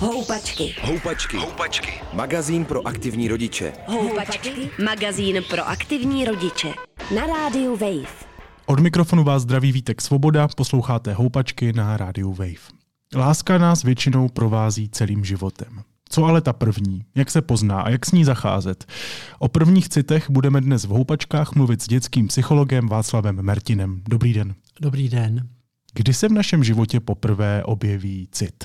Houpačky. Houpačky. Houpačky. Magazín pro aktivní rodiče. Houpačky. Magazín pro aktivní rodiče. Na rádiu Wave. Od mikrofonu vás zdraví Vítek Svoboda, posloucháte Houpačky na rádiu Wave. Láska nás většinou provází celým životem. Co ale ta první? Jak se pozná a jak s ní zacházet? O prvních citech budeme dnes v Houpačkách mluvit s dětským psychologem Václavem Mertinem. Dobrý den. Dobrý den. Kdy se v našem životě poprvé objeví cit?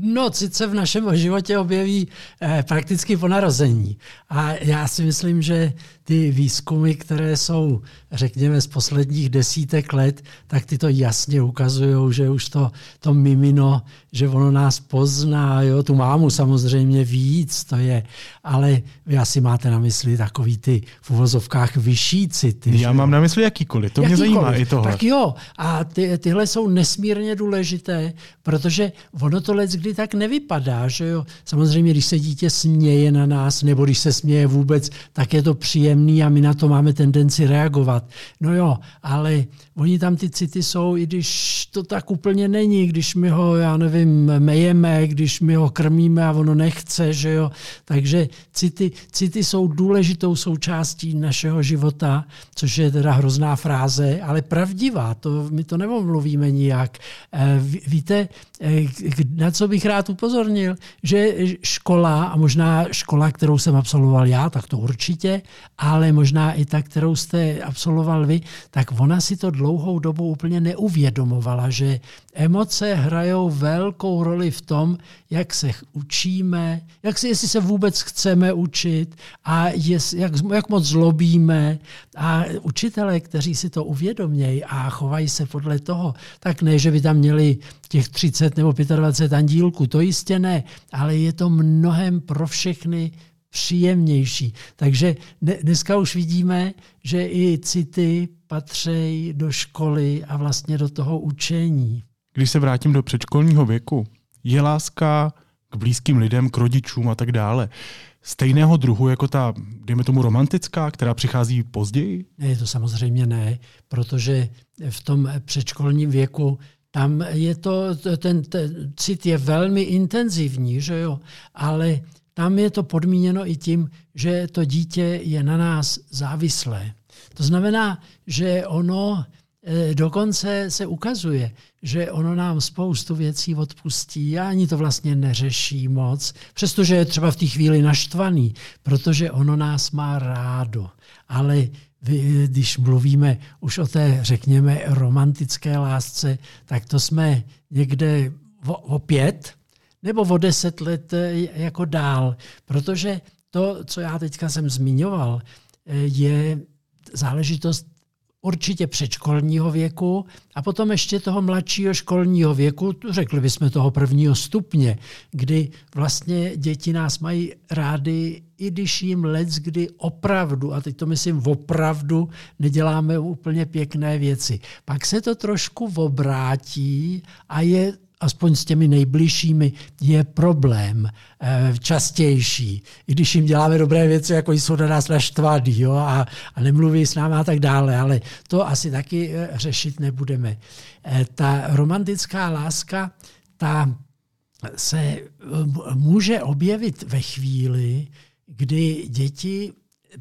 No, cit se v našem životě objeví eh, prakticky po narození. A já si myslím, že ty výzkumy, které jsou, řekněme, z posledních desítek let, tak ty to jasně ukazují, že už to, to mimino, že ono nás pozná, jo, tu mámu samozřejmě víc, to je, ale vy asi máte na mysli takový ty v uvozovkách vyšší city. Já že? mám na mysli jakýkoliv, to jakýkoliv. mě zajímá i tohle. Tak jo, a ty, tyhle jsou nesmírně důležité, protože ono to let kdy tak nevypadá, že jo. Samozřejmě, když se dítě směje na nás, nebo když se směje vůbec, tak je to příjemný a my na to máme tendenci reagovat. No jo, ale oni tam ty city jsou, i když to tak úplně není, když my ho, já nevím, mejeme, když my ho krmíme a ono nechce, že jo. Takže city, city jsou důležitou součástí našeho života, což je teda hrozná fráze, ale pravdivá, to, my to nemluvíme nijak. Eh, víte, eh, na co bych rád upozornil, že škola, a možná škola, kterou jsem absolvoval já, tak to určitě, ale možná i ta, kterou jste absolvoval vy, tak ona si to dlouhou dobu úplně neuvědomovala, že emoce hrajou velkou roli v tom, jak se učíme, jak si, jestli se vůbec chceme učit a jest, jak, jak moc zlobíme. A učitelé, kteří si to uvědomějí a chovají se podle toho, tak ne, že by tam měli těch 30 nebo 25 andílků, to jistě ne, ale je to mnohem pro všechny příjemnější. Takže dneska už vidíme, že i city patří do školy a vlastně do toho učení. Když se vrátím do předškolního věku, je láska k blízkým lidem, k rodičům a tak dále stejného druhu jako ta, dejme tomu, romantická, která přichází později? Ne, to samozřejmě ne, protože v tom předškolním věku tam je to, ten, ten cit je velmi intenzivní, že jo, ale tam je to podmíněno i tím, že to dítě je na nás závislé. To znamená, že ono e, dokonce se ukazuje, že ono nám spoustu věcí odpustí a ani to vlastně neřeší moc, přestože je třeba v té chvíli naštvaný, protože ono nás má rádo. Ale když mluvíme už o té, řekněme, romantické lásce, tak to jsme někde o, pět nebo o deset let e, jako dál, protože to, co já teďka jsem zmiňoval, e, je záležitost určitě předškolního věku a potom ještě toho mladšího školního věku, řekli bychom toho prvního stupně, kdy vlastně děti nás mají rády, i když jim let, kdy opravdu, a teď to myslím opravdu, neděláme úplně pěkné věci. Pak se to trošku obrátí a je aspoň s těmi nejbližšími, je problém eh, častější. I když jim děláme dobré věci, jako jsou na nás naštvaný jo, a, a nemluví s námi a tak dále, ale to asi taky eh, řešit nebudeme. Eh, ta romantická láska, ta se může objevit ve chvíli, kdy děti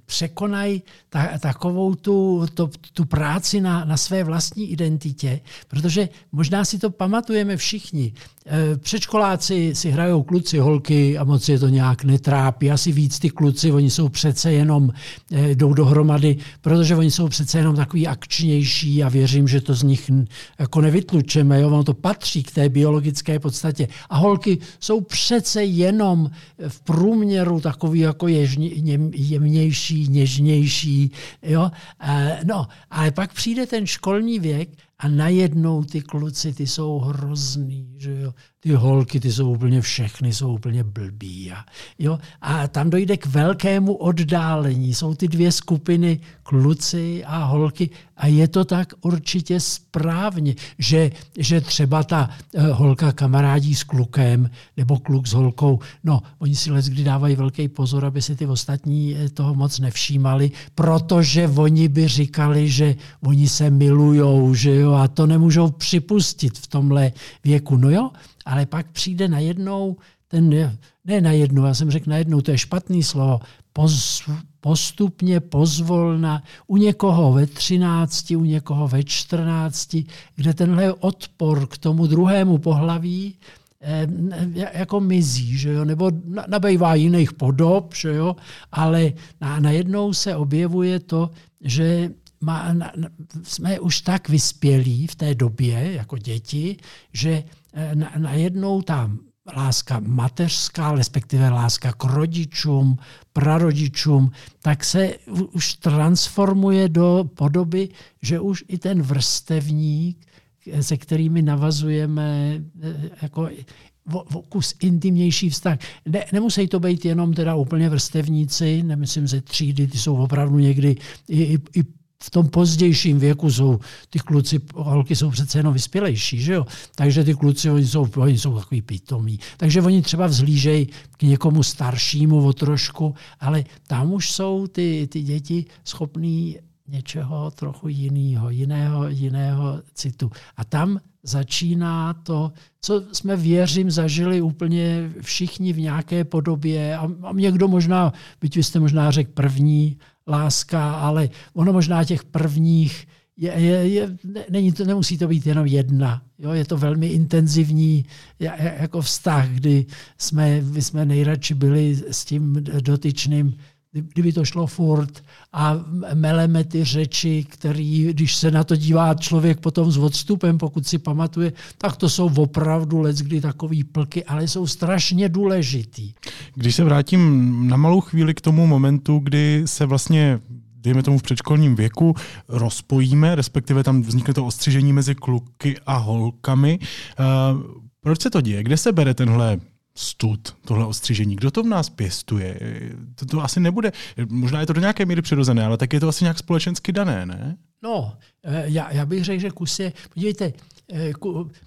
překonají ta, takovou tu, to, tu práci na, na své vlastní identitě, protože možná si to pamatujeme všichni. E, předškoláci si hrajou kluci, holky a moc je to nějak netrápí. Asi víc ty kluci, oni jsou přece jenom, e, jdou dohromady, protože oni jsou přece jenom takový akčnější a věřím, že to z nich jako nevytlučeme. Jo? Ono to patří k té biologické podstatě. A holky jsou přece jenom v průměru takový jako ježně, jemnější, něžnější. Jo? E, no, ale pak přijde ten školní věk a najednou ty kluci, ty jsou hrozný, že jo. Ty holky, ty jsou úplně všechny, jsou úplně blbý. A, jo? a tam dojde k velkému oddálení. Jsou ty dvě skupiny, kluci a holky. A je to tak určitě správně, že, že třeba ta uh, holka kamarádí s klukem nebo kluk s holkou, no, oni si les kdy dávají velký pozor, aby si ty ostatní eh, toho moc nevšímali, protože oni by říkali, že oni se milujou, že jo, a to nemůžou připustit v tomhle věku. No jo, ale pak přijde najednou ten, ne najednou, já jsem řekl najednou, to je špatný slovo, poz, postupně, pozvolna, u někoho ve 13, u někoho ve 14, kde tenhle odpor k tomu druhému pohlaví eh, jako mizí, že jo? nebo nabývá jiných podob, že jo? ale najednou se objevuje to, že má, jsme už tak vyspělí v té době jako děti, že eh, najednou na tam láska mateřská, respektive láska k rodičům, prarodičům, tak se už transformuje do podoby, že už i ten vrstevník, se kterými navazujeme eh, jako kus intimnější vztah. Ne, nemusí to být jenom teda úplně vrstevníci, nemyslím ze třídy, ty jsou opravdu někdy i, i, i v tom pozdějším věku jsou ty kluci, holky jsou přece jenom vyspělejší, že jo? Takže ty kluci, oni jsou, oni jsou takový pitomí. Takže oni třeba vzlížejí k někomu staršímu o trošku, ale tam už jsou ty, ty děti schopný něčeho trochu jiného, jiného, jiného citu. A tam začíná to, co jsme věřím zažili úplně všichni v nějaké podobě a, a někdo možná, byť vy jste možná řekl první, láska, ale ono možná těch prvních je, je, je, není to, nemusí to být jenom jedna. Jo, je to velmi intenzivní jako vztah, kdy jsme, jsme nejradši byli s tím dotyčným kdyby to šlo furt a meleme ty řeči, který, když se na to dívá člověk potom s odstupem, pokud si pamatuje, tak to jsou opravdu let, kdy takový plky, ale jsou strašně důležitý. Když se vrátím na malou chvíli k tomu momentu, kdy se vlastně dejme tomu v předškolním věku, rozpojíme, respektive tam vznikne to ostřižení mezi kluky a holkami. Uh, proč se to děje? Kde se bere tenhle stud, tohle ostřížení. Kdo to v nás pěstuje? To, to asi nebude, možná je to do nějaké míry přirozené, ale tak je to asi nějak společensky dané, ne? No, eh, já, já bych řekl, že kus je, podívejte, eh,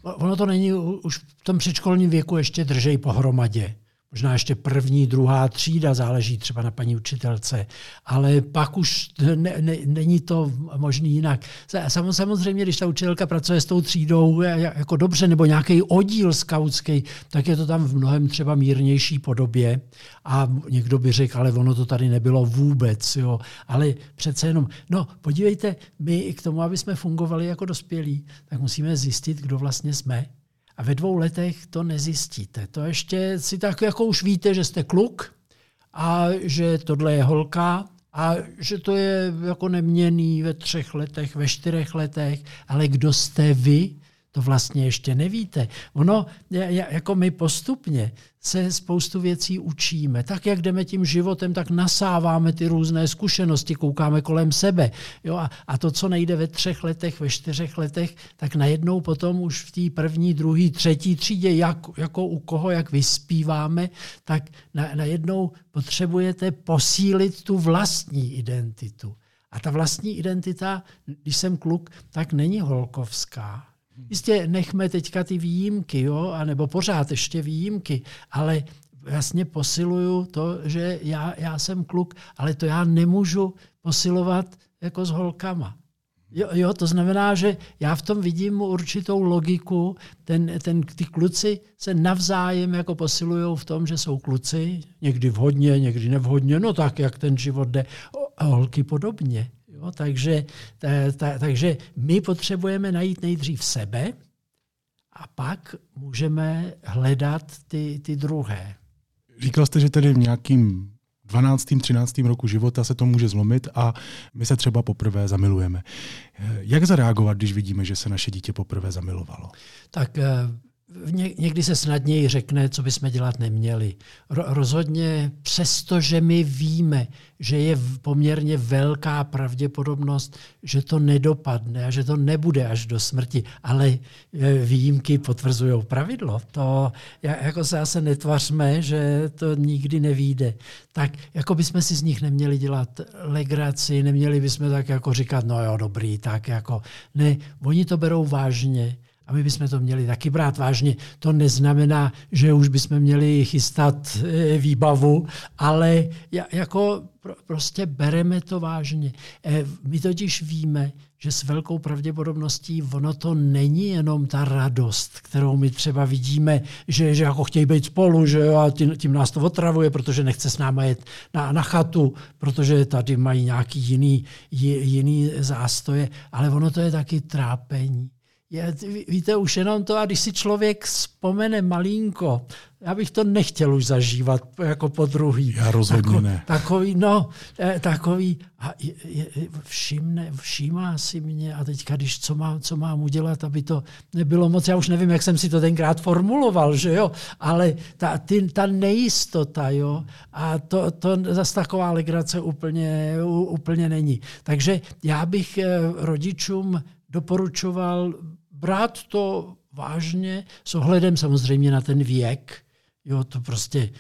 ono to není už v tom předškolním věku ještě držej pohromadě možná ještě první, druhá třída, záleží třeba na paní učitelce, ale pak už ne, ne, není to možný jinak. Samozřejmě, když ta učitelka pracuje s tou třídou jako dobře, nebo nějaký oddíl skautský, tak je to tam v mnohem třeba mírnější podobě a někdo by řekl, ale ono to tady nebylo vůbec, jo. ale přece jenom, no podívejte, my k tomu, aby jsme fungovali jako dospělí, tak musíme zjistit, kdo vlastně jsme, a ve dvou letech to nezjistíte. To ještě si tak jako už víte, že jste kluk a že tohle je holka a že to je jako neměný ve třech letech, ve čtyřech letech, ale kdo jste vy, to vlastně ještě nevíte. Ono, jako my postupně se spoustu věcí učíme. Tak, jak jdeme tím životem, tak nasáváme ty různé zkušenosti, koukáme kolem sebe. Jo, a, to, co nejde ve třech letech, ve čtyřech letech, tak najednou potom už v té první, druhé, třetí třídě, jak, jako u koho, jak vyspíváme, tak na, najednou potřebujete posílit tu vlastní identitu. A ta vlastní identita, když jsem kluk, tak není holkovská Jistě nechme teďka ty výjimky, jo, anebo pořád ještě výjimky, ale vlastně posiluju to, že já, já jsem kluk, ale to já nemůžu posilovat jako s holkama. Jo, jo, to znamená, že já v tom vidím určitou logiku. Ten, ten, ty kluci se navzájem jako posilují v tom, že jsou kluci, někdy vhodně, někdy nevhodně, no tak, jak ten život jde, a holky podobně. Jo, takže, ta, ta, takže my potřebujeme najít nejdřív sebe a pak můžeme hledat ty, ty druhé. Říkal jste, že tedy v nějakým 12. 13. roku života se to může zlomit a my se třeba poprvé zamilujeme. Jak zareagovat, když vidíme, že se naše dítě poprvé zamilovalo? Tak eh, někdy se snadněji řekne, co bychom dělat neměli. Rozhodně, přestože my víme, že je poměrně velká pravděpodobnost, že to nedopadne a že to nebude až do smrti, ale e, výjimky potvrzují pravidlo. To jako se zase netvařme, že to nikdy nevíde. Tak jako bychom si z nich neměli dělat legraci, neměli bychom tak jako říkat, no jo, dobrý, tak jako ne, oni to berou vážně A my bychom to měli taky brát vážně. To neznamená, že už bychom měli chystat eh, výbavu, ale jako prostě bereme to vážně. Eh, my totiž víme, že s velkou pravděpodobností ono to není jenom ta radost, kterou my třeba vidíme, že, že jako chtějí být spolu, že jo, a tím, tím nás to otravuje, protože nechce s náma jet na, na chatu, protože tady mají nějaký jiný, jiný zástoje, ale ono to je taky trápení je, víte, už jenom to, a když si člověk vzpomene malinko, já bych to nechtěl už zažívat jako po druhý. Já rozhodně Tako, ne. Takový, no, eh, takový, a je, je, všimne, všímá si mě a teďka, když co mám, co mám udělat, aby to nebylo moc, já už nevím, jak jsem si to tenkrát formuloval, že jo, ale ta, ty, ta nejistota, jo, a to, to zase taková legrace úplně, úplně není. Takže já bych eh, rodičům doporučoval brát to vážně s ohledem samozřejmě na ten věk. Jo, to prostě,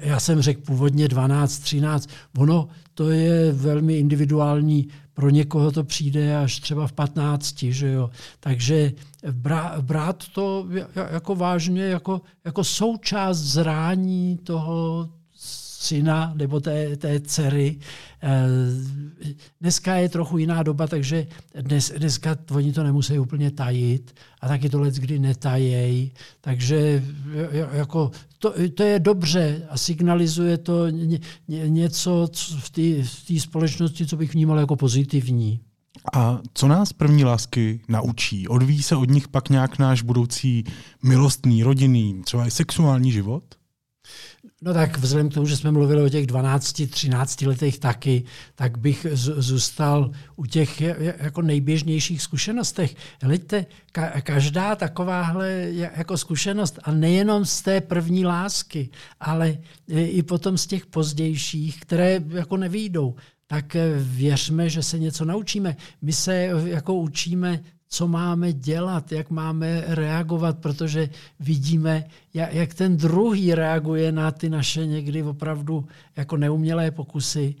já jsem řekl původně 12, 13, ono to je velmi individuální, pro někoho to přijde až třeba v 15, že jo. Takže brát to jako vážně, jako, jako součást zrání toho, syna nebo té, té dcery. Eh, dneska je trochu jiná doba, takže dnes, dneska oni to nemusí úplně tajit a taky to let kdy netajej. Takže jako to, to je dobře a signalizuje to ně, ně, něco v té společnosti, co bych vnímal jako pozitivní. A co nás první lásky naučí? Odvíjí se od nich pak nějak náš budoucí milostný, rodinný, třeba i sexuální život? No tak vzhledem k tomu, že jsme mluvili o těch 12-13 letech taky, tak bych zůstal u těch jako nejběžnějších zkušenostech. Hleďte, ka- každá takováhle jako zkušenost, a nejenom z té první lásky, ale i potom z těch pozdějších, které jako nevídou, tak věřme, že se něco naučíme. My se jako učíme co máme dělat, jak máme reagovat, protože vidíme, jak ten druhý reaguje na ty naše někdy opravdu jako neumělé pokusy.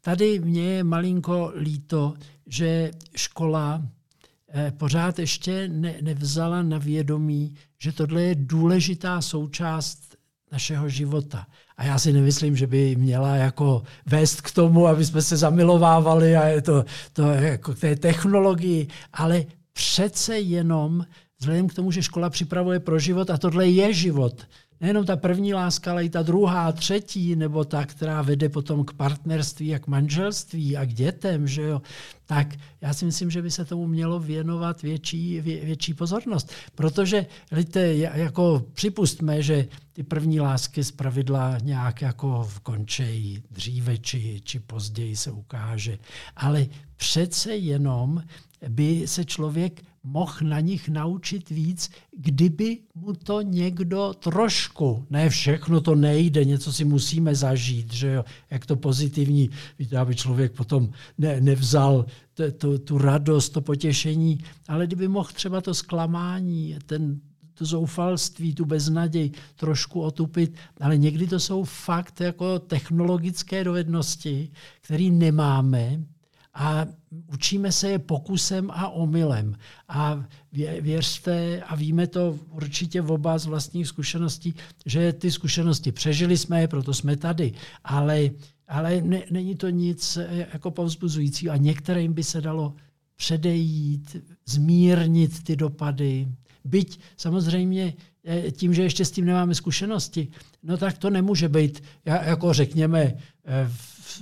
Tady mě je malinko líto, že škola eh, pořád ještě ne, nevzala na vědomí, že tohle je důležitá součást našeho života. A já si nemyslím, že by měla jako vést k tomu, aby jsme se zamilovávali a je to, to jako k té technologii, ale přece jenom vzhledem k tomu, že škola připravuje pro život a tohle je život, nejenom ta první láska, ale i ta druhá, třetí, nebo ta, která vede potom k partnerství a k manželství a k dětem, že jo, tak já si myslím, že by se tomu mělo věnovat větší, vě, větší pozornost. Protože, víte, jako připustme, že ty první lásky z pravidla nějak jako končejí dříve či, či později se ukáže. Ale přece jenom by se člověk mohl na nich naučit víc, kdyby mu to někdo trošku, ne všechno to nejde, něco si musíme zažít, že jo, jak to pozitivní, víte, aby člověk potom ne, nevzal tu, tu radost, to potěšení, ale kdyby mohl třeba to zklamání, ten, to zoufalství, tu beznaděj trošku otupit, ale někdy to jsou fakt jako technologické dovednosti, které nemáme a učíme se je pokusem a omylem. A věřte, a víme to určitě v oba z vlastních zkušeností, že ty zkušenosti přežili jsme je, proto jsme tady. Ale, ale ne, není to nic eh, jako povzbuzující a některým by se dalo předejít, zmírnit ty dopady. Byť samozřejmě eh, tím, že ještě s tím nemáme zkušenosti, no tak to nemůže být, jako řekněme, eh,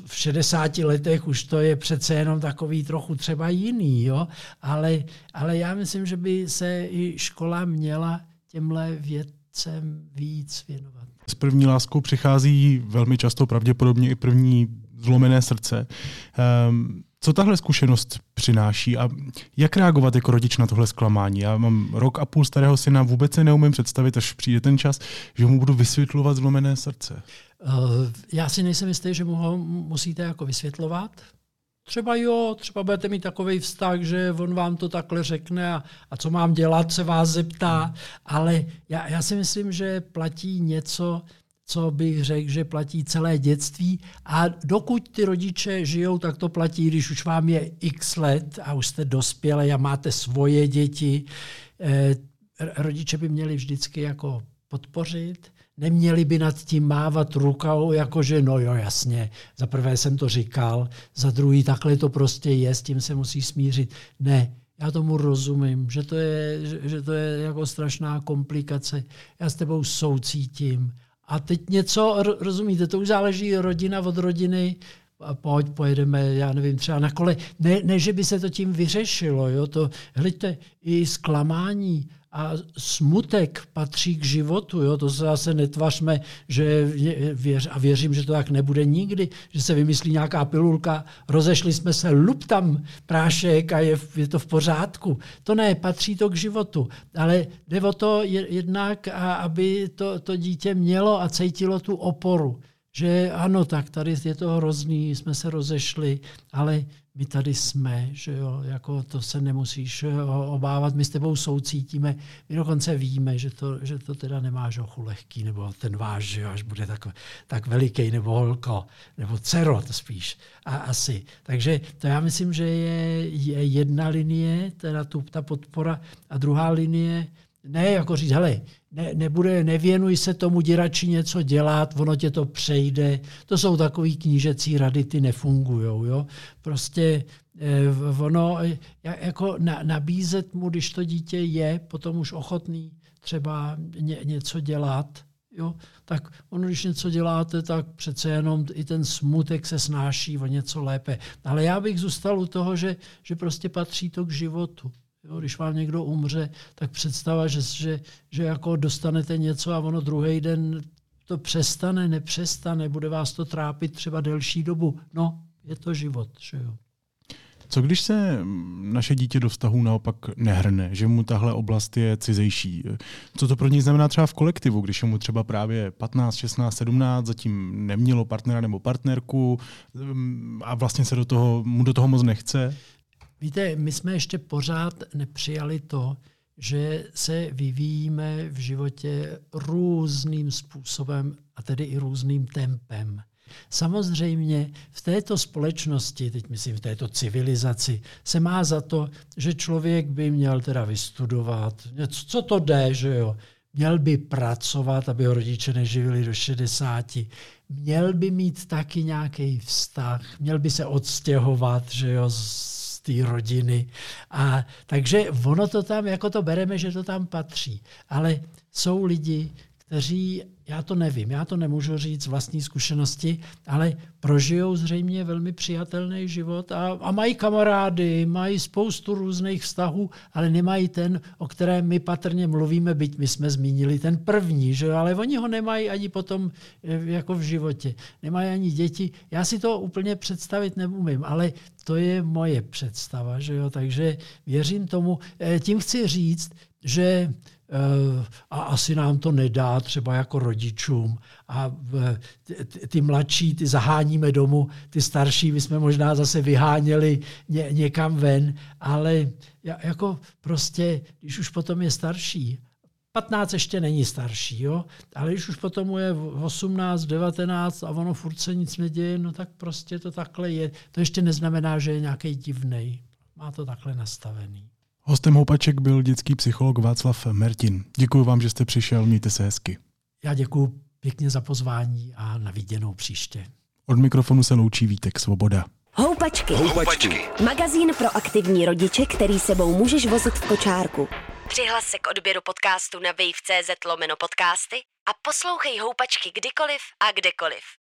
v 60 letech už to je přece jenom takový trochu třeba jiný, jo? Ale, ale já myslím, že by se i škola měla těmhle věcem víc věnovat. S první láskou přichází velmi často pravděpodobně i první zlomené srdce. Um, co tahle zkušenost přináší a jak reagovat jako rodič na tohle zklamání? Já mám rok a půl starého syna, vůbec si neumím představit, až přijde ten čas, že mu budu vysvětlovat zlomené srdce. Eh, já si nejsem jistý, že mu ho musíte jako vysvětlovat. Třeba jo, třeba budete mít takový vztah, že on vám to takhle řekne a, a co mám dělat, se vás zeptá, ale já, já si myslím, že platí něco, co bych řekl, že platí celé dětství. A dokud ty rodiče žijou, tak to platí, když už vám je x let a už jste dospělé a máte svoje děti, eh, rodiče by měli vždycky jako podpořit, neměli by nad tím mávat rukou, jakože no jo, jasně, za prvé jsem to říkal, za druhý takhle to prostě je, s tím se musí smířit. Ne, já tomu rozumím, že to je, že to je jako strašná komplikace. Já s tebou soucítím. A teď něco, rozumíte, to už záleží rodina od rodiny, a pojď, pojedeme, já nevím, třeba na kole. Ne, ne že by se to tím vyřešilo, jo, to, hleďte, i zklamání, a smutek patří k životu. Jo? To se zase netvařme, že věř, a věřím, že to tak nebude nikdy, že se vymyslí nějaká pilulka, rozešli jsme se, lup tam prášek a je, je to v pořádku. To ne, patří to k životu. Ale jde o to jednak, aby to, to dítě mělo a cítilo tu oporu že ano, tak tady je to hrozný, jsme se rozešli, ale my tady jsme, že jo, jako to se nemusíš obávat, my s tebou soucítíme, my dokonce víme, že to, že to teda nemáš ochu lehký, nebo ten váš, že jo, až bude tak, tak veliký, nebo holko, nebo dcero to spíš, a asi. Takže to já myslím, že je, je jedna linie, teda tu, ta podpora, a druhá linie, ne jako říct, hele, ne, nebude, nevěnuj se tomu, děrači něco dělat, ono tě to přejde. To jsou takové knížecí rady, ty nefungují. Jo? Prostě eh, ono, jako na, nabízet mu, když to dítě je potom už ochotný třeba ně, něco dělat, jo? tak ono, když něco děláte, tak přece jenom i ten smutek se snáší o něco lépe. Ale já bych zůstal u toho, že, že prostě patří to k životu. Jo, když vám někdo umře, tak představa, že, že, že jako dostanete něco a ono druhý den to přestane, nepřestane, bude vás to trápit třeba delší dobu. No, je to život, že jo. Co když se naše dítě do vztahu naopak nehrne, že mu tahle oblast je cizejší? Co to pro něj znamená třeba v kolektivu, když je mu třeba právě 15, 16, 17, zatím nemělo partnera nebo partnerku mm, a vlastně se do toho, mu do toho moc nechce? Víte, my jsme ještě pořád nepřijali to, že se vyvíjíme v životě různým způsobem a tedy i různým tempem. Samozřejmě v této společnosti, teď myslím v této civilizaci, se má za to, že člověk by měl teda vystudovat, něco, co to jde, že jo. Měl by pracovat, aby ho rodiče neživili do 60. Měl by mít taky nějaký vztah, měl by se odstěhovat, že jo, z té rodiny. A takže ono to tam, jako to bereme, že to tam patří. Ale jsou lidi, kteří, já to nevím, já to nemůžu říct z vlastní zkušenosti, ale prožijou zřejmě velmi přijatelný život a, a mají kamarády, mají spoustu různých vztahů, ale nemají ten, o kterém my patrně mluvíme, byť my jsme zmínili ten první, že ale oni ho nemají ani potom eh, jako v životě. Nemají ani děti. Já si to úplně představit neumím, ale to je moje představa, že jo? takže věřím tomu. Eh, tím chci říct, že a asi nám to nedá třeba jako rodičům a ty mladší, ty zaháníme domů, ty starší bychom možná zase vyháněli ně, někam ven, ale jako prostě, když už potom je starší, 15 ještě není starší, jo? ale když už potom je 18, 19 a ono furt se nic neděje, no tak prostě to takhle je. To ještě neznamená, že je nějaký divný. Má to takhle nastavený. Hostem Houpaček byl dětský psycholog Václav Mertin. Děkuji vám, že jste přišel, mějte se hezky. Já děkuji pěkně za pozvání a na viděnou příště. Od mikrofonu se loučí Vítek Svoboda. Houpačky. Houpačky. Magazín pro aktivní rodiče, který sebou můžeš vozit v kočárku. Přihlas se k odběru podcastu na wave.cz lomeno podcasty a poslouchej Houpačky kdykoliv a kdekoliv.